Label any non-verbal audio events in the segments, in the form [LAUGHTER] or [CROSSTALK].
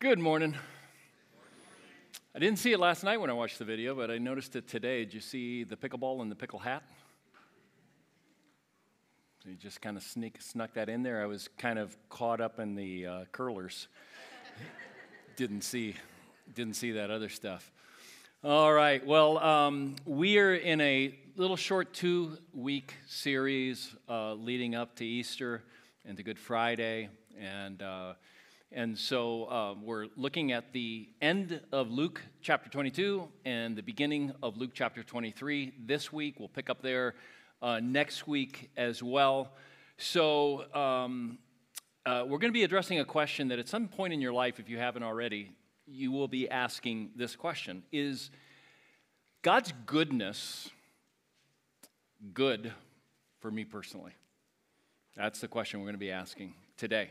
Good morning. I didn't see it last night when I watched the video, but I noticed it today. Did you see the pickleball and the pickle hat? So you just kind of sneak, snuck that in there. I was kind of caught up in the uh, curlers. [LAUGHS] didn't see, didn't see that other stuff. All right. Well, um, we are in a little short two-week series uh, leading up to Easter and to Good Friday, and. Uh, and so uh, we're looking at the end of Luke chapter 22 and the beginning of Luke chapter 23 this week. We'll pick up there uh, next week as well. So um, uh, we're going to be addressing a question that at some point in your life, if you haven't already, you will be asking this question Is God's goodness good for me personally? That's the question we're going to be asking today.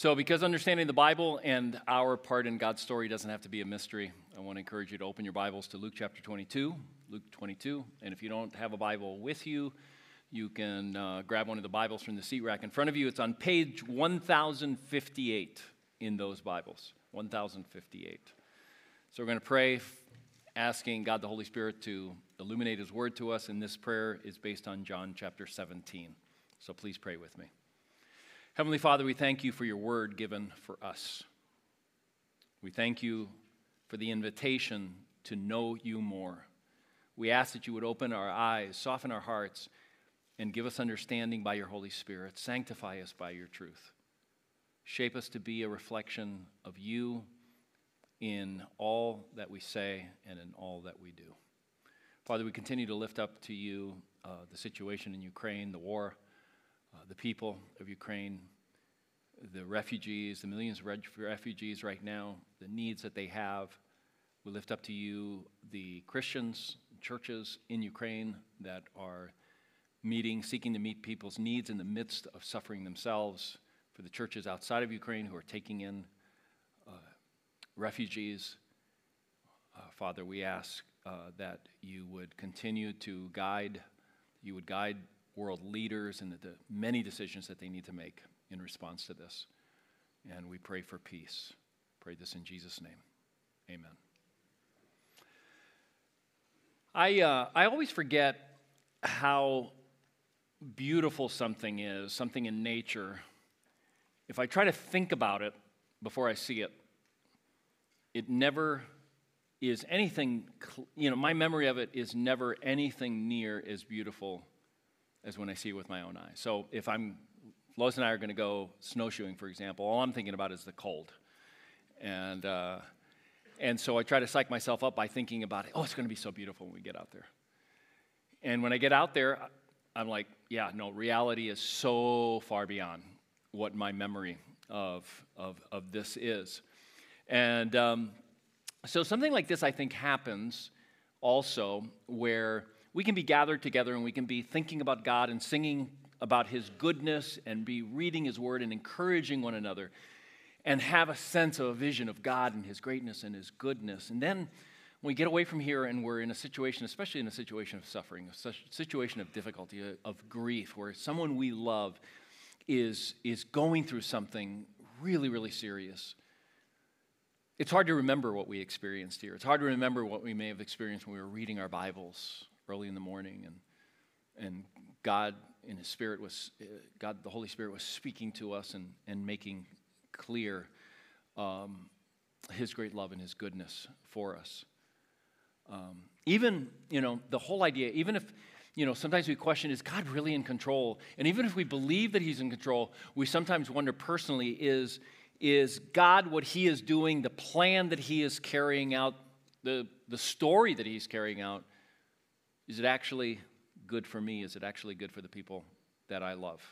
So, because understanding the Bible and our part in God's story doesn't have to be a mystery, I want to encourage you to open your Bibles to Luke chapter 22. Luke 22. And if you don't have a Bible with you, you can uh, grab one of the Bibles from the seat rack in front of you. It's on page 1058 in those Bibles. 1058. So, we're going to pray, asking God the Holy Spirit to illuminate His word to us. And this prayer is based on John chapter 17. So, please pray with me. Heavenly Father, we thank you for your word given for us. We thank you for the invitation to know you more. We ask that you would open our eyes, soften our hearts, and give us understanding by your Holy Spirit. Sanctify us by your truth. Shape us to be a reflection of you in all that we say and in all that we do. Father, we continue to lift up to you uh, the situation in Ukraine, the war uh, the people of Ukraine, the refugees, the millions of refugees right now, the needs that they have. We lift up to you the Christians, churches in Ukraine that are meeting, seeking to meet people's needs in the midst of suffering themselves, for the churches outside of Ukraine who are taking in uh, refugees. Uh, Father, we ask uh, that you would continue to guide, you would guide world leaders and the, many decisions that they need to make in response to this. And we pray for peace. Pray this in Jesus' name. Amen. I, uh, I always forget how beautiful something is, something in nature. If I try to think about it before I see it, it never is anything, you know, my memory of it is never anything near as beautiful as when I see it with my own eyes. So if I'm, Lois and I are going to go snowshoeing, for example, all I'm thinking about is the cold. And, uh, and so I try to psych myself up by thinking about it. Oh, it's going to be so beautiful when we get out there. And when I get out there, I'm like, yeah, no, reality is so far beyond what my memory of, of, of this is. And um, so something like this, I think, happens also where we can be gathered together and we can be thinking about God and singing about His goodness and be reading His Word and encouraging one another and have a sense of a vision of God and His greatness and His goodness. And then when we get away from here and we're in a situation, especially in a situation of suffering, a situation of difficulty, uh, of grief, where someone we love is, is going through something really, really serious. It's hard to remember what we experienced here. It's hard to remember what we may have experienced when we were reading our Bibles early in the morning, and, and God in His Spirit was, God, the Holy Spirit was speaking to us and, and making clear um, His great love and His goodness for us. Um, even, you know, the whole idea, even if, you know, sometimes we question, is God really in control? And even if we believe that He's in control, we sometimes wonder personally, is, is God what He is doing, the plan that He is carrying out, the, the story that He's carrying out, is it actually good for me? Is it actually good for the people that I love?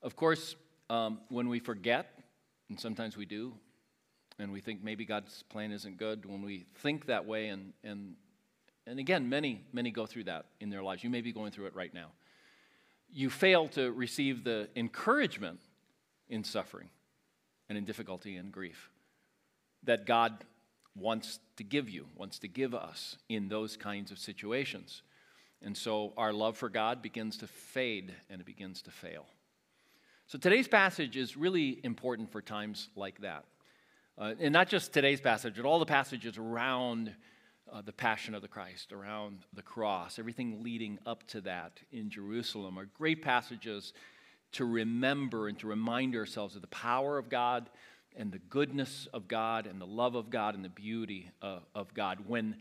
Of course, um, when we forget, and sometimes we do, and we think maybe God's plan isn't good, when we think that way, and, and, and again, many, many go through that in their lives. You may be going through it right now. You fail to receive the encouragement in suffering and in difficulty and grief that God wants to give you, wants to give us in those kinds of situations. And so our love for God begins to fade and it begins to fail. So today's passage is really important for times like that. Uh, and not just today's passage, but all the passages around uh, the passion of the Christ, around the cross, everything leading up to that in Jerusalem are great passages to remember and to remind ourselves of the power of God and the goodness of God and the love of God and the beauty uh, of God when,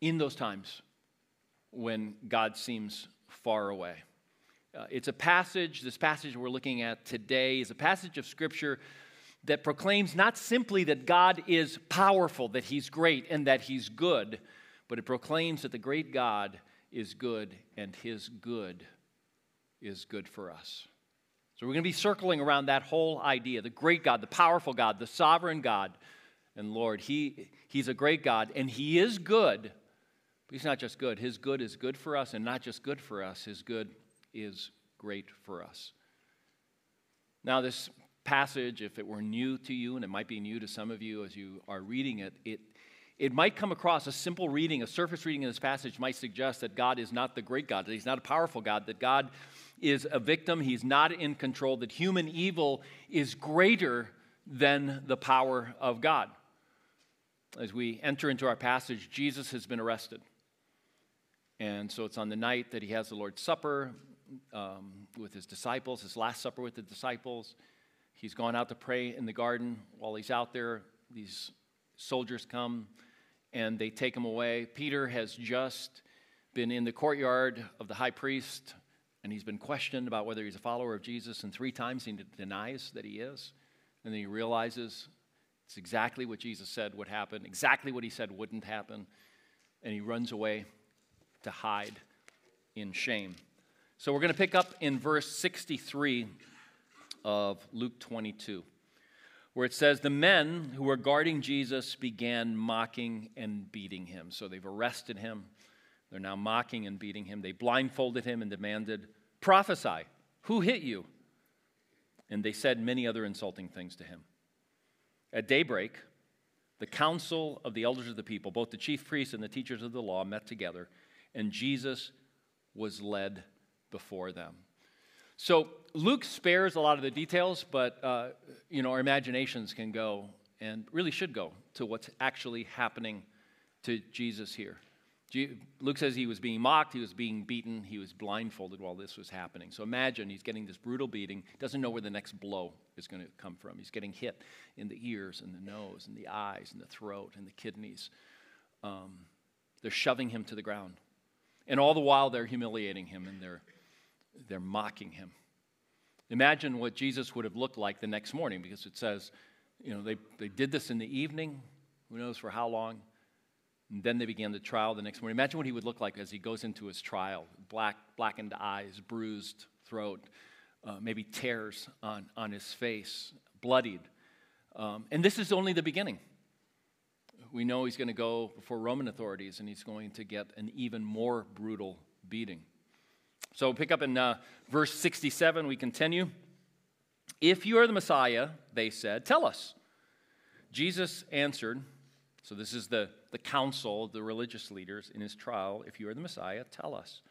in those times, when God seems far away. Uh, it's a passage, this passage we're looking at today is a passage of Scripture that proclaims not simply that God is powerful, that He's great, and that He's good, but it proclaims that the great God is good and His good is good for us. So we're going to be circling around that whole idea the great God, the powerful God, the sovereign God. And Lord, he, He's a great God, and He is good, but He's not just good. His good is good for us, and not just good for us, His good is great for us. Now, this passage, if it were new to you, and it might be new to some of you as you are reading it, it, it might come across a simple reading, a surface reading of this passage might suggest that God is not the great God, that He's not a powerful God, that God is a victim, He's not in control, that human evil is greater than the power of God. As we enter into our passage, Jesus has been arrested. And so it's on the night that he has the Lord's Supper um, with his disciples, his Last Supper with the disciples. He's gone out to pray in the garden. While he's out there, these soldiers come and they take him away. Peter has just been in the courtyard of the high priest and he's been questioned about whether he's a follower of Jesus, and three times he denies that he is. And then he realizes it's exactly what Jesus said would happen, exactly what he said wouldn't happen, and he runs away to hide in shame. So we're going to pick up in verse 63 of Luke 22, where it says, The men who were guarding Jesus began mocking and beating him. So they've arrested him. They're now mocking and beating him. They blindfolded him and demanded, Prophesy, who hit you? And they said many other insulting things to him. At daybreak, the council of the elders of the people, both the chief priests and the teachers of the law, met together, and Jesus was led before them. So Luke spares a lot of the details, but uh, you know our imaginations can go and really should go to what's actually happening to Jesus here. Luke says he was being mocked, he was being beaten, he was blindfolded while this was happening. So imagine he's getting this brutal beating, doesn't know where the next blow is going to come from. He's getting hit in the ears and the nose and the eyes and the throat and the kidneys. Um, they're shoving him to the ground. And all the while, they're humiliating him and they're they're mocking him. Imagine what Jesus would have looked like the next morning because it says, you know, they, they did this in the evening, who knows for how long. And then they began the trial the next morning. Imagine what he would look like as he goes into his trial black, blackened eyes, bruised throat, uh, maybe tears on, on his face, bloodied. Um, and this is only the beginning. We know he's going to go before Roman authorities and he's going to get an even more brutal beating. So pick up in uh, verse 67, we continue. If you are the Messiah, they said, tell us. Jesus answered, so this is the, the council, the religious leaders in his trial. If you are the Messiah, tell us.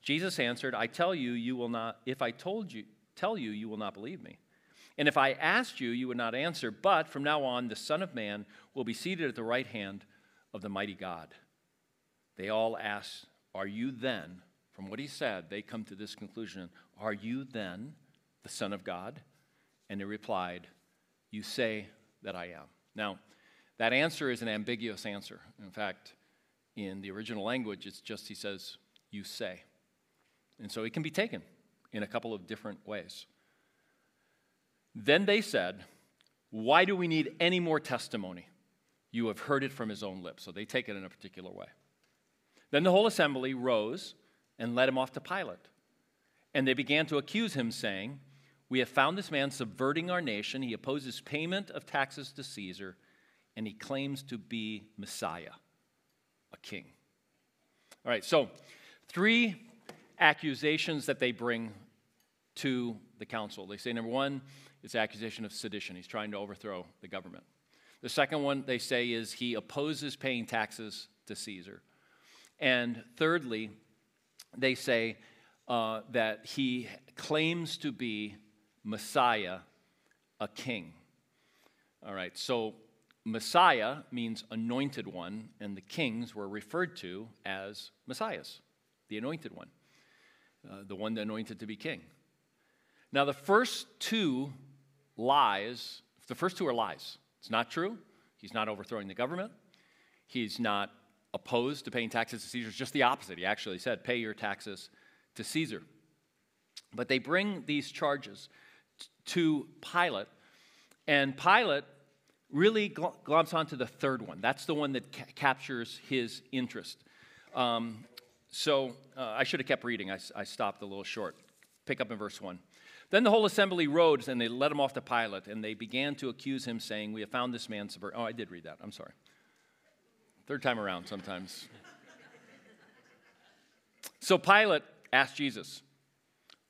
Jesus answered, I tell you, you will not, if I told you, tell you, you will not believe me. And if I asked you, you would not answer. But from now on, the Son of Man will be seated at the right hand of the mighty God. They all asked, Are you then from what he said, they come to this conclusion Are you then the Son of God? And he replied, You say that I am. Now, that answer is an ambiguous answer. In fact, in the original language, it's just he says, You say. And so it can be taken in a couple of different ways. Then they said, Why do we need any more testimony? You have heard it from his own lips. So they take it in a particular way. Then the whole assembly rose and led him off to Pilate. And they began to accuse him, saying, We have found this man subverting our nation. He opposes payment of taxes to Caesar, and he claims to be Messiah, a king. All right, so three accusations that they bring to the council. They say, number one, it's accusation of sedition. He's trying to overthrow the government. The second one they say is he opposes paying taxes to Caesar. And thirdly, they say uh, that he claims to be Messiah, a king. All right, so Messiah means anointed one, and the kings were referred to as messiahs, the anointed one, uh, the one that anointed to be king. Now, the first two lies, the first two are lies. It's not true. He's not overthrowing the government. He's not opposed to paying taxes to Caesar. It's just the opposite. He actually said, pay your taxes to Caesar. But they bring these charges to Pilate, and Pilate really gl- glomps onto the third one. That's the one that ca- captures his interest. Um, so uh, I should have kept reading. I, I stopped a little short. Pick up in verse 1. Then the whole assembly rose and they led him off to Pilate, and they began to accuse him, saying, We have found this man subvert. Oh, I did read that. I'm sorry. Third time around sometimes. so Pilate asked Jesus,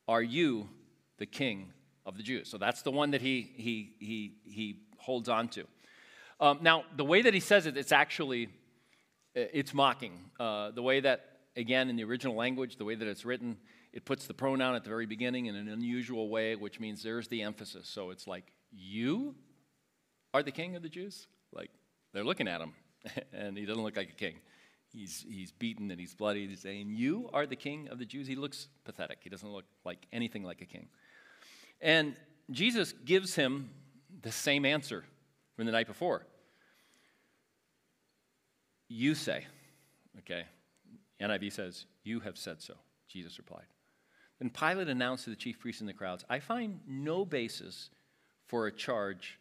Are you the king of the Jews? So that's the one that he, he, he, he holds on to. Um, now, the way that he says it, it's actually, it's mocking. Uh, the way that, again, in the original language, the way that it's written, it puts the pronoun at the very beginning in an unusual way, which means there's the emphasis. So it's like, you are the king of the Jews? Like, they're looking at him, [LAUGHS] and he doesn't look like a king. He's, he's beaten and he's bloody. He's saying, You are the king of the Jews. He looks pathetic. He doesn't look like anything like a king. And Jesus gives him the same answer from the night before. You say, okay? NIV says, You have said so, Jesus replied. Then Pilate announced to the chief priests and the crowds, I find no basis for a charge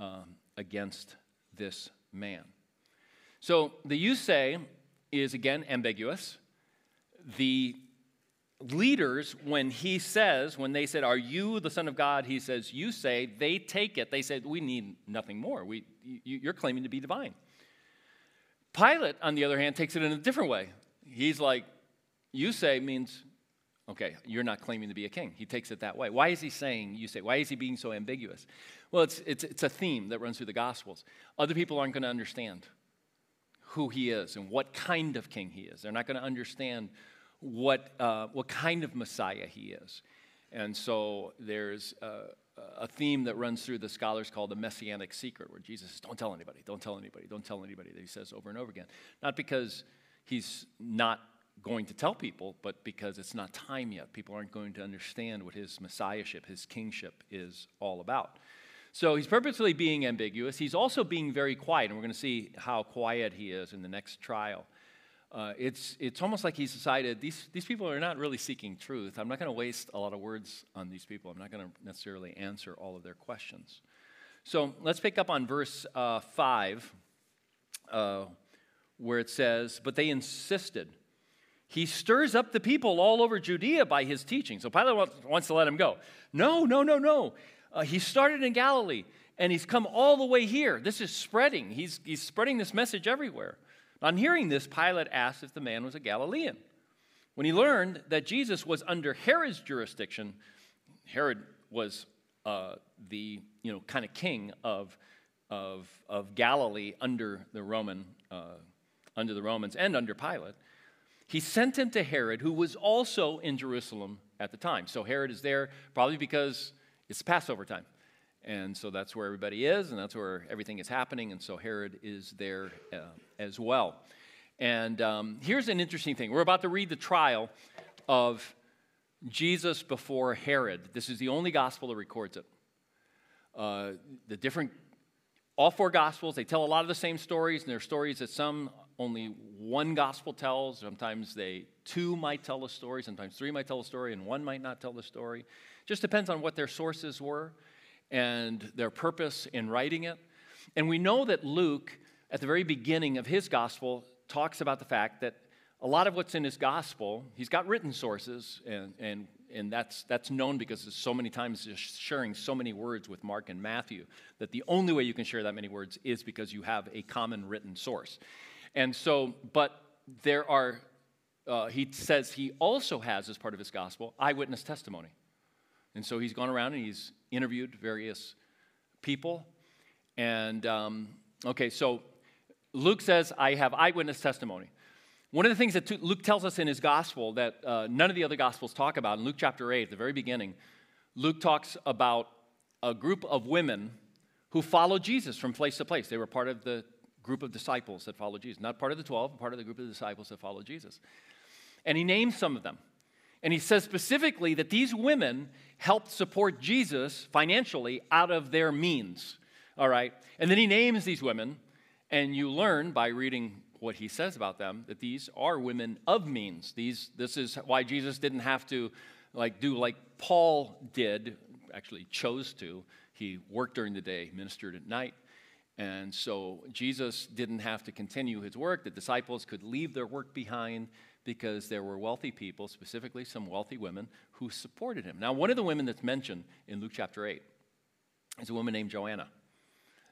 um, against this man. So the you say is again ambiguous. The leaders, when he says, when they said, Are you the Son of God? He says, You say, they take it. They said, We need nothing more. We, you, are claiming to be divine. Pilate, on the other hand, takes it in a different way. He's like, You say means Okay, you're not claiming to be a king. He takes it that way. Why is he saying, you say, why is he being so ambiguous? Well, it's, it's, it's a theme that runs through the Gospels. Other people aren't going to understand who he is and what kind of king he is. They're not going to understand what, uh, what kind of Messiah he is. And so there's a, a theme that runs through the scholars called the messianic secret, where Jesus says, Don't tell anybody, don't tell anybody, don't tell anybody, that he says over and over again. Not because he's not going to tell people, but because it's not time yet. People aren't going to understand what his messiahship, his kingship is all about. So he's purposely being ambiguous. He's also being very quiet, and we're going to see how quiet he is in the next trial. Uh, it's, it's almost like he's decided these, these people are not really seeking truth. I'm not going to waste a lot of words on these people. I'm not going to necessarily answer all of their questions. So let's pick up on verse uh, 5, uh, where it says, But they insisted he stirs up the people all over Judea by his teaching. So Pilate wants to let him go. No, no, no, no. Uh, he started in Galilee and he's come all the way here. This is spreading. He's, he's spreading this message everywhere. On hearing this, Pilate asked if the man was a Galilean. When he learned that Jesus was under Herod's jurisdiction, Herod was uh, the you know kind of king of, of, of Galilee under the Roman uh, under the Romans and under Pilate he sent him to Herod, who was also in Jerusalem at the time. So Herod is there probably because it's Passover time. And so that's where everybody is, and that's where everything is happening. And so Herod is there uh, as well. And um, here's an interesting thing we're about to read the trial of Jesus before Herod. This is the only gospel that records it. Uh, the different, all four gospels, they tell a lot of the same stories, and they're stories that some only one gospel tells. Sometimes they two might tell a story, sometimes three might tell a story, and one might not tell the story. Just depends on what their sources were and their purpose in writing it. And we know that Luke, at the very beginning of his gospel, talks about the fact that a lot of what's in his gospel, he's got written sources, and, and, and that's, that's known because so many times he's sharing so many words with Mark and Matthew that the only way you can share that many words is because you have a common written source. And so, but there are, uh, he says he also has, as part of his gospel, eyewitness testimony. And so he's gone around and he's interviewed various people. And, um, okay, so Luke says, I have eyewitness testimony. One of the things that Luke tells us in his gospel that uh, none of the other gospels talk about, in Luke chapter 8, at the very beginning, Luke talks about a group of women who followed Jesus from place to place. They were part of the group of disciples that followed Jesus, not part of the 12, part of the group of disciples that followed Jesus. And he names some of them. And he says specifically that these women helped support Jesus financially out of their means. All right. And then he names these women, and you learn by reading what he says about them that these are women of means. These, this is why Jesus didn't have to like do like Paul did, actually chose to. He worked during the day, ministered at night. And so Jesus didn't have to continue his work. The disciples could leave their work behind because there were wealthy people, specifically some wealthy women, who supported him. Now, one of the women that's mentioned in Luke chapter 8 is a woman named Joanna.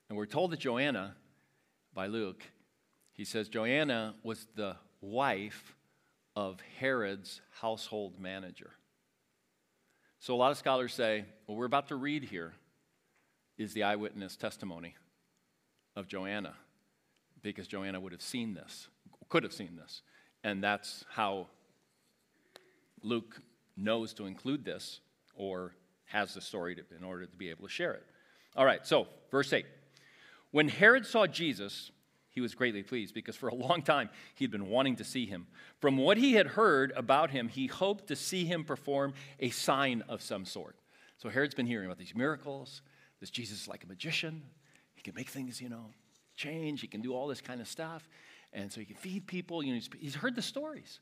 And we're told that Joanna, by Luke, he says Joanna was the wife of Herod's household manager. So a lot of scholars say what we're about to read here is the eyewitness testimony of Joanna, because Joanna would have seen this, could have seen this. And that's how Luke knows to include this or has the story to, in order to be able to share it. All right, so verse 8. When Herod saw Jesus, he was greatly pleased because for a long time he had been wanting to see him. From what he had heard about him, he hoped to see him perform a sign of some sort. So Herod's been hearing about these miracles. This Jesus is like a magician. He can make things, you know, change. He can do all this kind of stuff. And so he can feed people. You know, he's, he's heard the stories.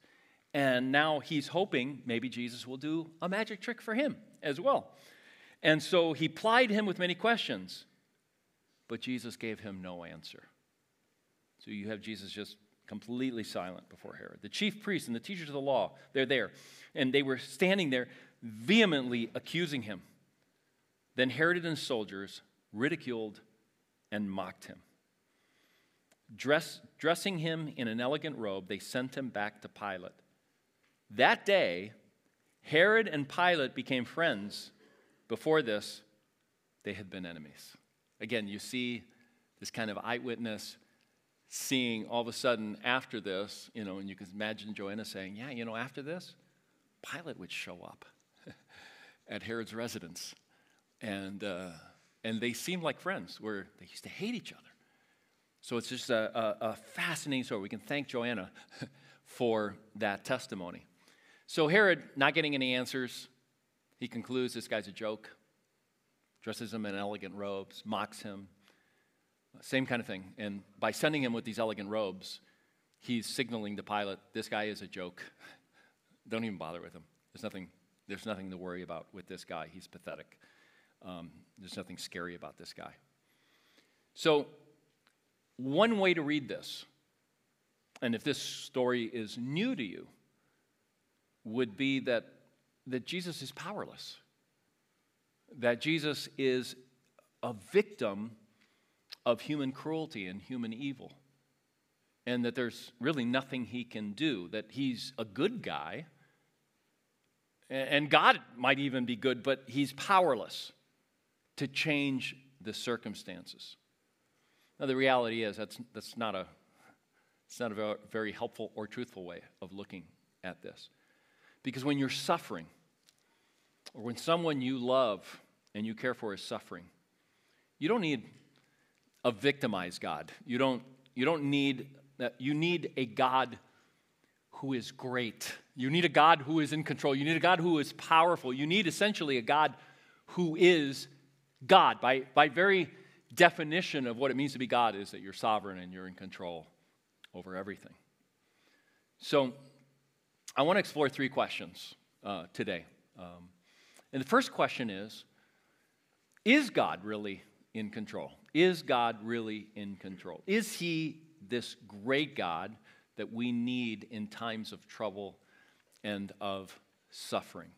And now he's hoping maybe Jesus will do a magic trick for him as well. And so he plied him with many questions, but Jesus gave him no answer. So you have Jesus just completely silent before Herod. The chief priests and the teachers of the law, they're there. And they were standing there vehemently accusing him. Then Herod and his soldiers ridiculed and mocked him. Dress, dressing him in an elegant robe, they sent him back to Pilate. That day, Herod and Pilate became friends. Before this, they had been enemies. Again, you see this kind of eyewitness seeing all of a sudden after this, you know, and you can imagine Joanna saying, Yeah, you know, after this, Pilate would show up [LAUGHS] at Herod's residence. And, uh, and they seemed like friends, where they used to hate each other. So it's just a, a, a fascinating story. We can thank Joanna [LAUGHS] for that testimony. So Herod, not getting any answers, he concludes this guy's a joke, dresses him in elegant robes, mocks him, same kind of thing. And by sending him with these elegant robes, he's signaling to Pilate, this guy is a joke. [LAUGHS] Don't even bother with him. There's nothing, there's nothing to worry about with this guy. He's pathetic. Um, there's nothing scary about this guy. So, one way to read this, and if this story is new to you, would be that, that Jesus is powerless, that Jesus is a victim of human cruelty and human evil, and that there's really nothing he can do, that he's a good guy, and God might even be good, but he's powerless to change the circumstances. Now, the reality is that's, that's not, a, it's not a very helpful or truthful way of looking at this. Because when you're suffering, or when someone you love and you care for is suffering, you don't need a victimized God. You don't, you don't need that. You need a God who is great. You need a God who is in control. You need a God who is powerful. You need essentially a God who is God. By, by very definition of what it means to be God is that you're sovereign and you're in control over everything. So I want to explore three questions uh, today. Um, and the first question is Is God really in control? Is God really in control? Is He this great God that we need in times of trouble and of suffering?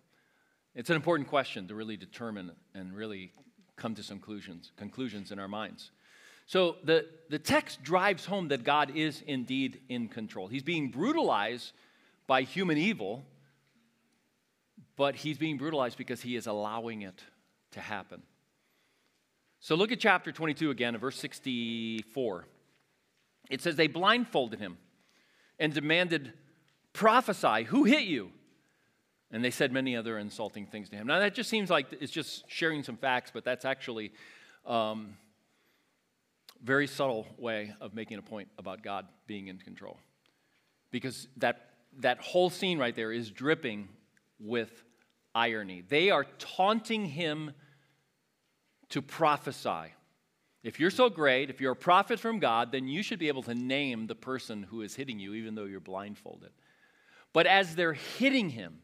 It's an important question to really determine and really come to some conclusions, conclusions in our minds. So the, the text drives home that God is indeed in control. He's being brutalized by human evil, but he's being brutalized because he is allowing it to happen. So look at chapter 22 again, verse 64. It says, They blindfolded him and demanded, Prophesy, who hit you? And they said many other insulting things to him. Now, that just seems like it's just sharing some facts, but that's actually um, very subtle way of making a point about God being in control. Because that, that whole scene right there is dripping with irony. They are taunting him to prophesy. If you're so great, if you're a prophet from God, then you should be able to name the person who is hitting you, even though you're blindfolded. But as they're hitting him,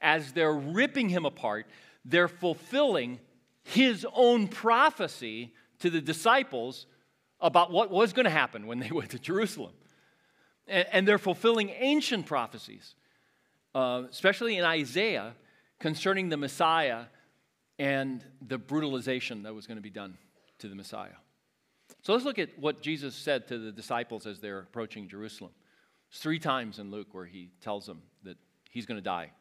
as they're ripping him apart, they're fulfilling his own prophecy to the disciples about what was going to happen when they [LAUGHS] went to Jerusalem. And, they're fulfilling ancient prophecies, uh, especially in Isaiah, concerning the Messiah and the brutalization that was going to be done to the Messiah. So let's look at what Jesus said to the disciples as they're approaching Jerusalem. It's three times in Luke where he tells them that he's going to die.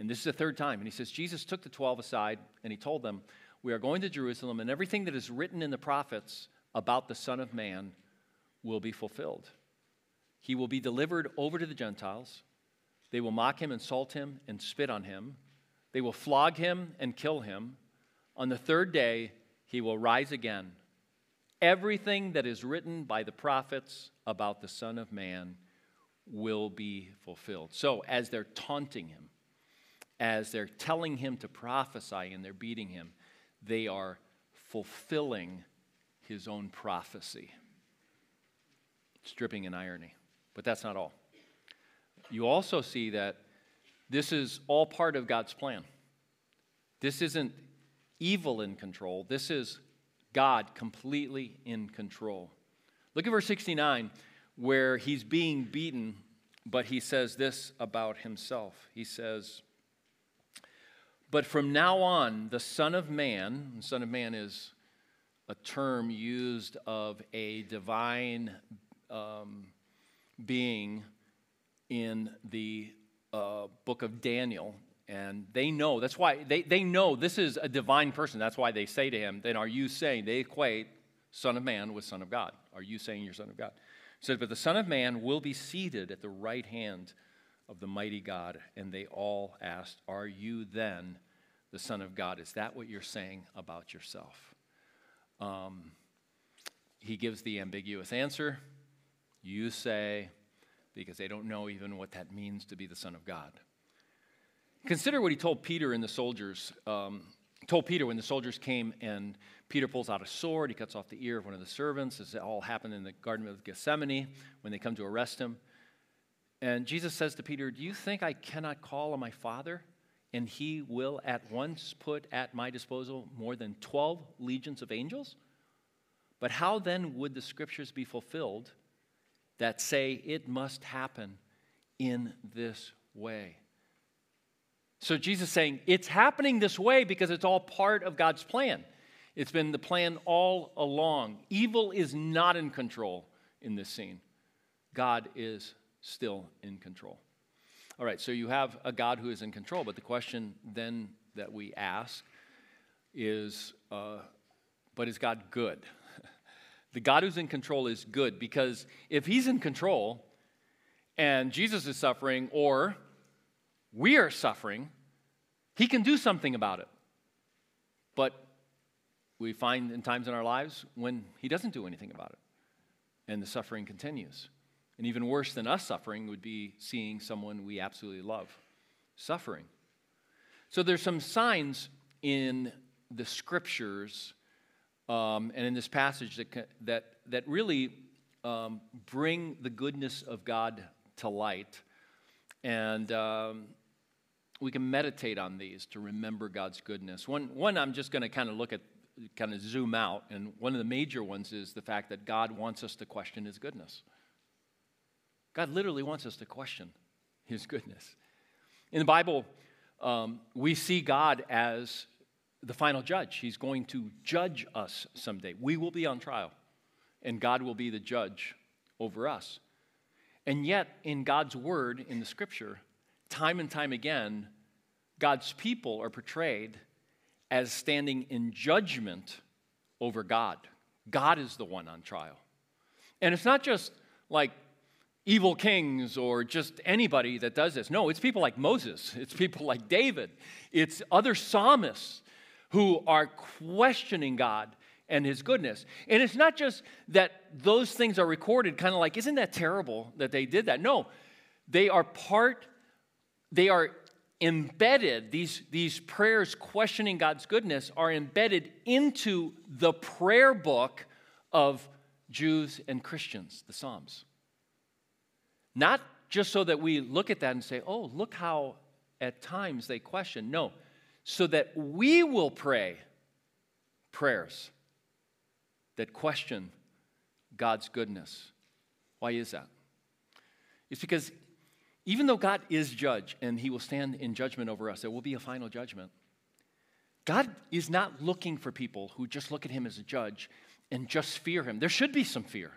And this is the third time. And he says, Jesus took the 12 aside and he told them, We are going to Jerusalem, and everything that is written in the prophets about the Son of Man will be fulfilled. He will be delivered over to the Gentiles. They will mock him, insult him, and spit on him. They will flog him and kill him. On the third day, he will rise again. Everything that is written by the prophets about the Son of Man will be fulfilled. So, as they're taunting him, as they're telling him to prophesy and they're beating him, they are fulfilling his own prophecy. Stripping in irony. But that's not all. You also see that this is all part of God's plan. This isn't evil in control, this is God completely in control. Look at verse 69, where he's being beaten, but he says this about himself. He says, But from now on, the Son of Man, the Son of Man is a term used of a divine um, being in the uh, book of Daniel. And they know, that's why they, they know this is a divine person. That's why they say to him, then are you saying, they equate Son of Man with Son of God. Are you saying you're Son of God? He says, but the Son of Man will be seated at the right hand of the mighty God. And they all asked, Are you then the Son of God? Is that what you're saying about yourself? Um, he gives the ambiguous answer. You say, because they don't know even what that means to be the Son of God. Consider what he told Peter and the soldiers. Um, told Peter when the soldiers came and Peter pulls out a sword, he cuts off the ear of one of the servants. This all happened in the Garden of Gethsemane when they come to arrest him. And Jesus says to Peter, Do you think I cannot call on my Father? and he will at once put at my disposal more than 12 legions of angels? But how then would the scriptures be fulfilled that say it must happen in this way? So Jesus is saying it's happening this way because it's all part of God's plan. It's been the plan all along. Evil is not in control in this scene. God is still in control. All right, so you have a God who is in control, but the question then that we ask is uh, but is God good? The God who's in control is good because if he's in control and Jesus is suffering or we are suffering, he can do something about it. But we find in times in our lives when he doesn't do anything about it and the suffering continues. And even worse than us suffering would be seeing someone we absolutely love suffering. So there's some signs in the scriptures um, and in this passage that, that, that really um, bring the goodness of God to light. And um, we can meditate on these to remember God's goodness. One, one I'm just going to kind of look at, kind of zoom out. And one of the major ones is the fact that God wants us to question his goodness. God literally wants us to question his goodness. In the Bible, um, we see God as the final judge. He's going to judge us someday. We will be on trial, and God will be the judge over us. And yet, in God's word, in the scripture, time and time again, God's people are portrayed as standing in judgment over God. God is the one on trial. And it's not just like evil kings or just anybody that does this. No, it's people like Moses, it's people like David, it's other psalmists who are questioning God and his goodness. And it's not just that those things are recorded, kind of like, isn't that terrible that they did that? No, they are part, they are embedded, these, these prayers questioning God's goodness are embedded into the prayer book of Jews and Christians, the Psalms. Not just so that we look at that and say, oh, look how at times they question. No, so that we will pray prayers that question God's goodness. Why is that? It's because even though God is judge and he will stand in judgment over us, there will be a final judgment. God is not looking for people who just look at him as a judge and just fear him. There should be some fear.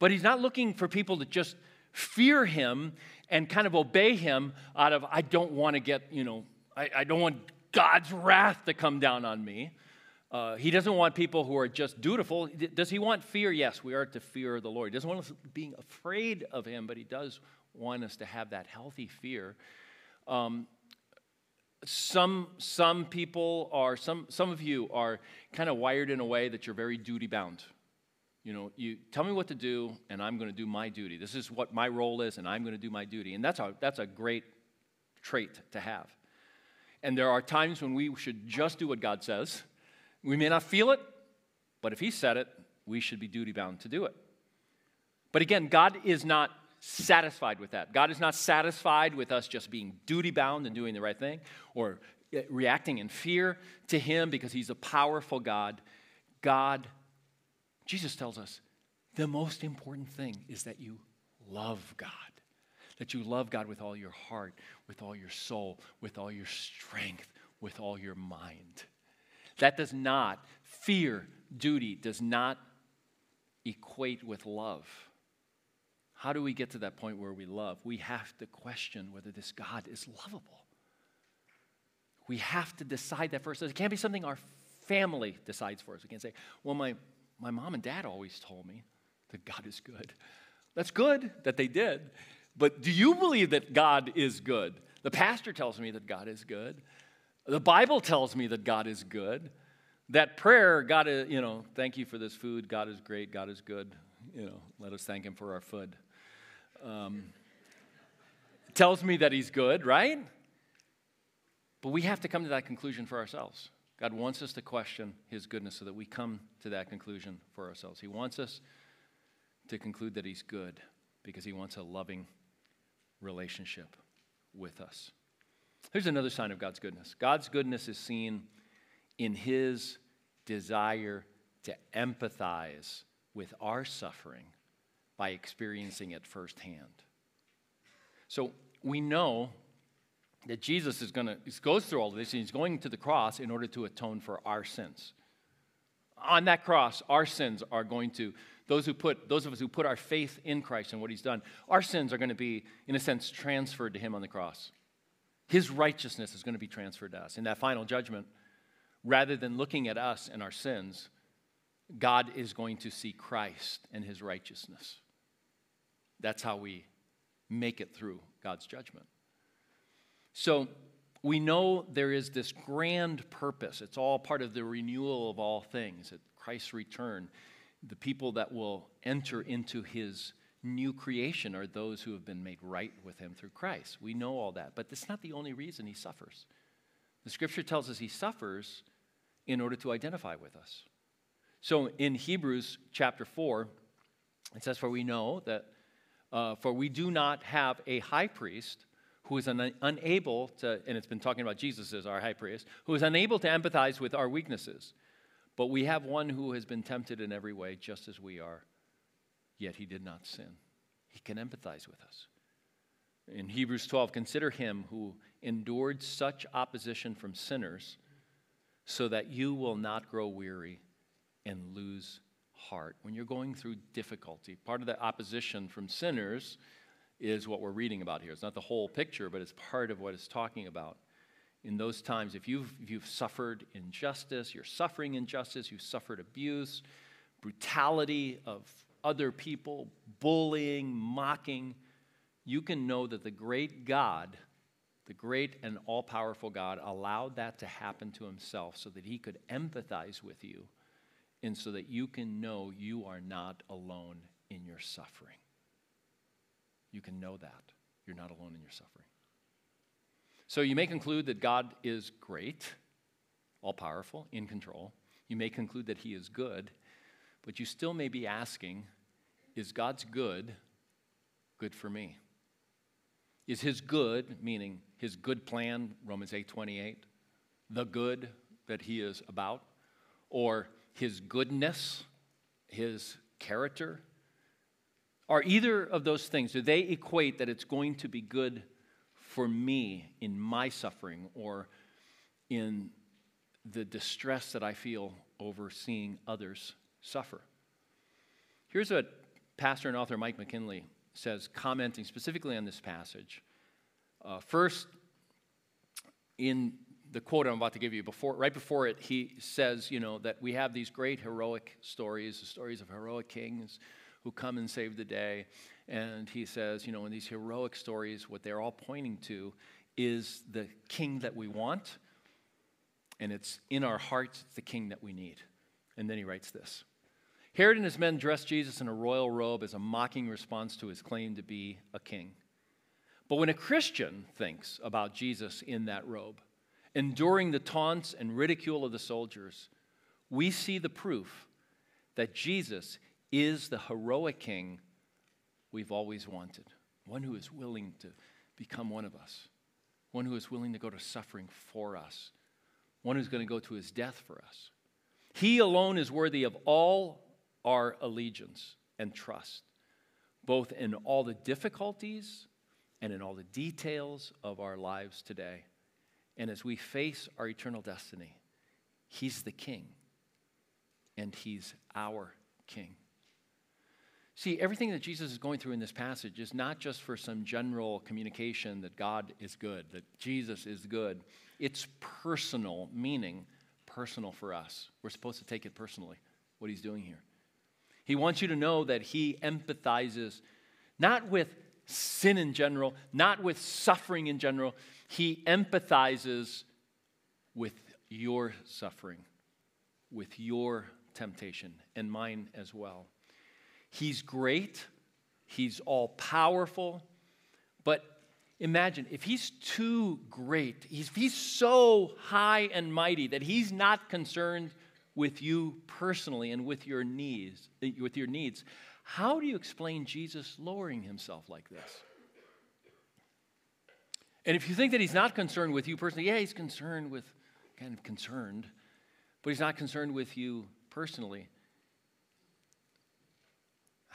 But he's not looking for people to just fear him and kind of obey him out of, I don't want to get, you know, I, I don't want God's wrath to come down on me. Uh, he doesn't want people who are just dutiful. Does he want fear? Yes, we are to fear the Lord. He doesn't want us being afraid of him, but he does want us to have that healthy fear. Um, some, some people are, some, some of you are kind of wired in a way that you're very duty bound. You know, you tell me what to do, and I'm going to do my duty. This is what my role is, and I'm going to do my duty. And that's a, that's a great trait to have. And there are times when we should just do what God says. We may not feel it, but if He said it, we should be duty bound to do it. But again, God is not satisfied with that. God is not satisfied with us just being duty bound and doing the right thing or eh, reacting in fear to Him because He's a powerful God. God, Jesus tells us, the most important thing is that you love God. That you love God with all your heart, with all your soul, with all your strength, with all your mind. That does not, fear, duty, does not equate with love. How do we get to that point where we love? We have to question whether this God is lovable. We have to decide that first. It can't be something our family decides for us. We can't say, well, my, my mom and dad always told me that God is good. That's good that they did. But do you believe that God is good? The pastor tells me that God is good. The Bible tells me that God is good. That prayer, God is, you know, thank you for this food. God is great. God is good. You know, let us thank Him for our food um, tells me that he's good, right? But we have to come to that conclusion for ourselves. God wants us to question his goodness so that we come to that conclusion for ourselves. He wants us to conclude that he's good because he wants a loving relationship with us. Here's another sign of God's goodness God's goodness is seen in his desire to empathize with our suffering by experiencing it firsthand. So we know that Jesus is going to goes through all of this and he's going to the cross in order to atone for our sins. On that cross, our sins are going to those who put those of us who put our faith in Christ and what he's done, our sins are going to be in a sense transferred to him on the cross. His righteousness is going to be transferred to us in that final judgment. Rather than looking at us and our sins, God is going to see Christ and his righteousness. That's how we make it through God's judgment. So we know there is this grand purpose. It's all part of the renewal of all things at Christ's return. The people that will enter into his new creation are those who have been made right with him through Christ. We know all that, but that's not the only reason he suffers. The scripture tells us he suffers in order to identify with us. So in Hebrews chapter 4, it says, For we know that uh, for we do not have a high priest who is un- unable to, and it's been talking about Jesus as our high priest, who is unable to empathize with our weaknesses. But we have one who has been tempted in every way, just as we are, yet he did not sin. He can empathize with us. In Hebrews 12, consider him who endured such opposition from sinners, so that you will not grow weary and lose heart. When you're going through difficulty, part of the opposition from sinners is what we're reading about here. It's not the whole picture, but it's part of what it's talking about. In those times, if you've, if you've suffered injustice, you're suffering injustice, you've suffered abuse, brutality of other people, bullying, mocking, you can know that the great God, the great and all powerful God, allowed that to happen to himself so that he could empathize with you and so that you can know you are not alone in your suffering. You can know that. You're not alone in your suffering. So you may conclude that God is great, all powerful, in control. You may conclude that He is good, but you still may be asking, is God's good good for me? Is His good, meaning His good plan, Romans 8 28, the good that He is about? Or His goodness, His character? Are either of those things, do they equate that it's going to be good for me in my suffering or in the distress that I feel over seeing others suffer. Here's what pastor and author Mike McKinley says, commenting specifically on this passage. Uh, first, in the quote I'm about to give you, before, right before it, he says, you know, that we have these great heroic stories, the stories of heroic kings who come and save the day. And he says, you know, in these heroic stories, what they're all pointing to is the king that we want, and it's in our hearts, it's the king that we need. And then he writes this Herod and his men dressed Jesus in a royal robe as a mocking response to his claim to be a king. But when a Christian thinks about Jesus in that robe, enduring the taunts and ridicule of the soldiers, we see the proof that Jesus is the heroic king we've always wanted, one who is willing to become one of us, one who is willing to go to suffering for us, one who's going to go to his death for us. He alone is worthy of all our allegiance and trust, both in all the difficulties and in all the details of our lives today. And as we face our eternal destiny, He's the King, and He's our King. See, everything that Jesus is going through in this passage is not just for some general communication that God is good, that Jesus is good. It's personal, meaning personal for us. We're supposed to take it personally, what he's doing here. He wants you to know that he empathizes not with sin in general, not with suffering in general. He empathizes with your suffering, with your temptation, and mine as well. He's great, He's all powerful, but imagine if He's too great, if He's so high and mighty that He's not concerned with you personally and with your needs, with your needs, how do you explain Jesus lowering himself like this? And if you think that he's not concerned with you personally, yeah, he's concerned with, kind of concerned, but he's not concerned with you personally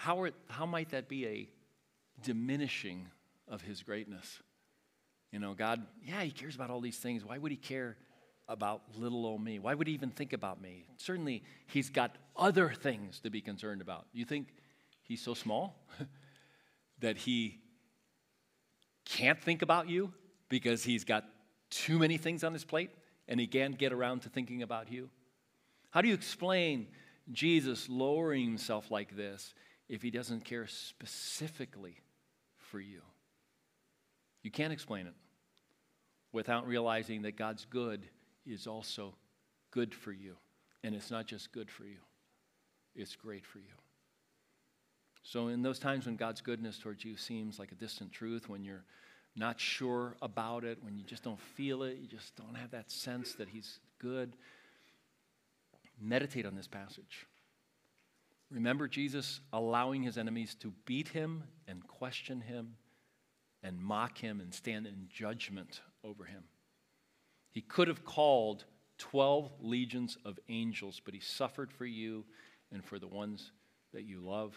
how, are, how might that be a diminishing of his greatness? You know, God, yeah, he cares about all these things. Why would he care about little old me? Why would he even think about me? Certainly, he's got other things to be concerned about. You think he's so small [LAUGHS] that he can't think about you because he's got too many things on his plate and he can't get around to thinking about you? How do you explain Jesus lowering himself like this if he doesn't care specifically for you. You can't explain it without realizing that God's good is also good for you. And it's not just good for you, it's great for you. So, in those times when God's goodness towards you seems like a distant truth, when you're not sure about it, when you just don't feel it, you just don't have that sense that He's good, meditate on this passage. Remember Jesus allowing his enemies to beat him and question him and mock him and stand in judgment over him. He could have called 12 legions of angels, but he suffered for you and for the ones that you love.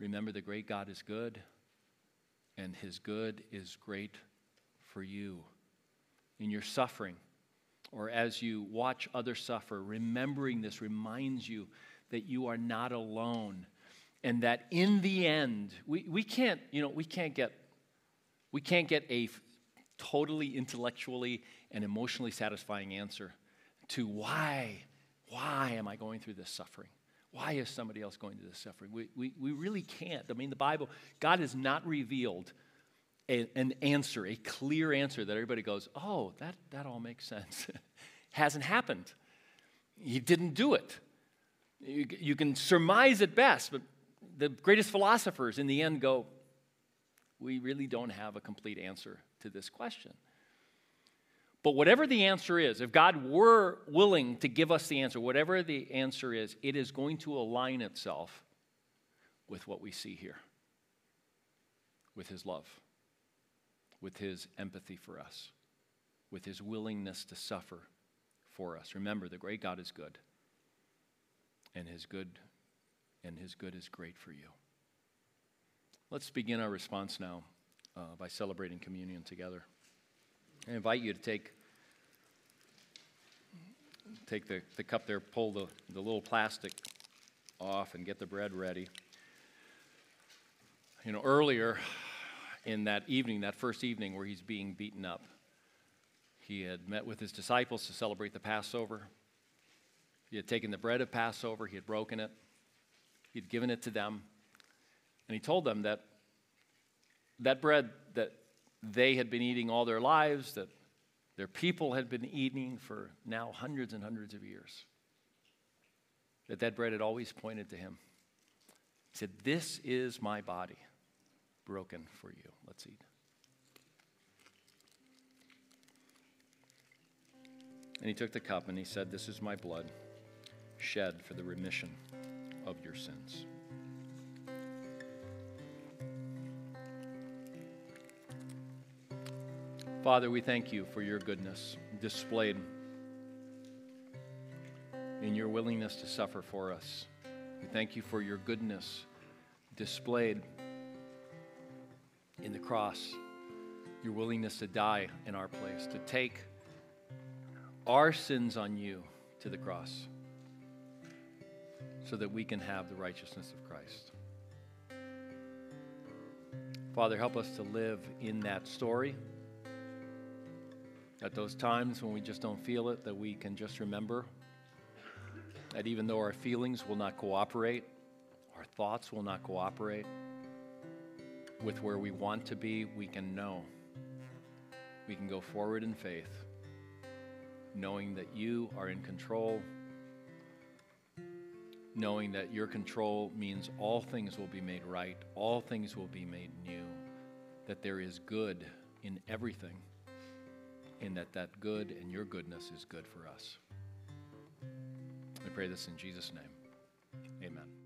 Remember, the great God is good, and his good is great for you. In your suffering, or as you watch others suffer, remembering this reminds you that you are not alone and that in the end we, we can't you know we can't get we can't get a totally intellectually and emotionally satisfying answer to why why am i going through this suffering? Why is somebody else going through this suffering? We, we, we really can't. I mean the bible god has not revealed a, an answer a clear answer that everybody goes oh that, that all makes sense. [LAUGHS] Hasn't happened. He didn't do it You, you can surmise at best, but the greatest philosophers in the end go, we really don't have a complete answer to this question. But whatever the answer is, if God were willing to give us the answer, whatever the answer is, it is going to align itself with what we see here with His love, with His empathy for us, with His willingness to suffer for us. Remember, the great God is good, and His good and His good is great for you. Let's begin our response now uh, by celebrating communion together. I invite you to take, take the, the cup there, pull the, the little plastic off, and get the bread ready. You know, earlier in that evening, that first evening where he's being beaten up, he had met with his disciples to celebrate the Passover. He had taken the bread of Passover, he had broken it, he had given it to them, and he told them that that bread that they had been eating all their lives, that their people had been eating for now hundreds and hundreds of years. That that bread had always pointed to him. He said, This is my body broken for you. Let's eat. And he took the cup and he said, This is my blood shed for the remission of your sins. Father, we thank you for your goodness displayed in your willingness to suffer for us. We thank you for your goodness displayed in the cross, your willingness to die in our place, to take our sins on you to the cross so that we can have the righteousness of Christ. Father, help us to live in that story. At those times when we just don't feel it, that we can just remember that even though our feelings will not cooperate, our thoughts will not cooperate with where we want to be, we can know. We can go forward in faith, knowing that you are in control, knowing that your control means all things will be made right, all things will be made new, that there is good in everything in that that good and your goodness is good for us. I pray this in Jesus' name. Amen.